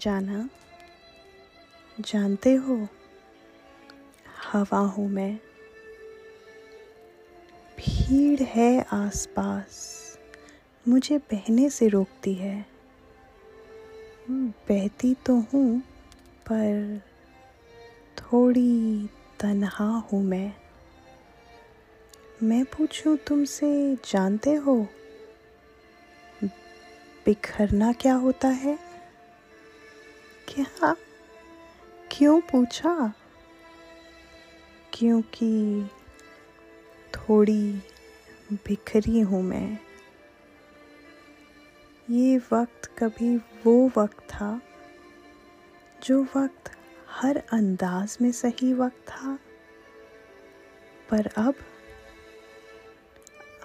जाना। जानते हो, हवा हूँ मैं। भीड़ है आसपास, मुझे बहने से रोकती है। बहती तो हूँ, पर थोड़ी तन्हा हूँ मैं। मैं पूछूँ, तुमसे जानते हो, बिखरना क्या होता है? क्या? क्यों पूछा? क्योंकि थोड़ी बिखरी हूँ मैं। ये वक्त कभी वो वक्त था, जो वक्त हर अंदाज में सही वक्त था। पर अब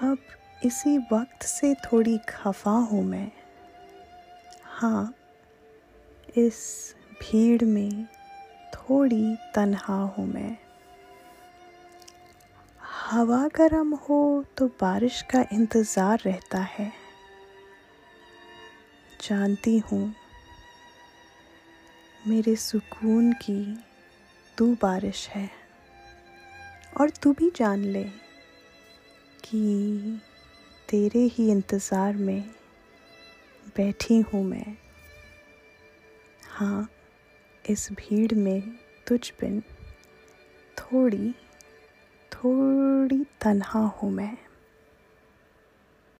अब इसी वक्त से थोड़ी खफा हूँ मैं। हाँ इस भीड़ में थोड़ी तन्हा हूँ मैं। हवा गर्म हो तो बारिश का इंतज़ार रहता है। जानती हूँ, मेरे सुकून की तू बारिश है। और तू भी जान ले कि तेरे ही इंतज़ार में बैठी हूँ मैं। हाँ इस भीड़ में तुझ बिन थोड़ी थोड़ी तन्हा हूँ मैं।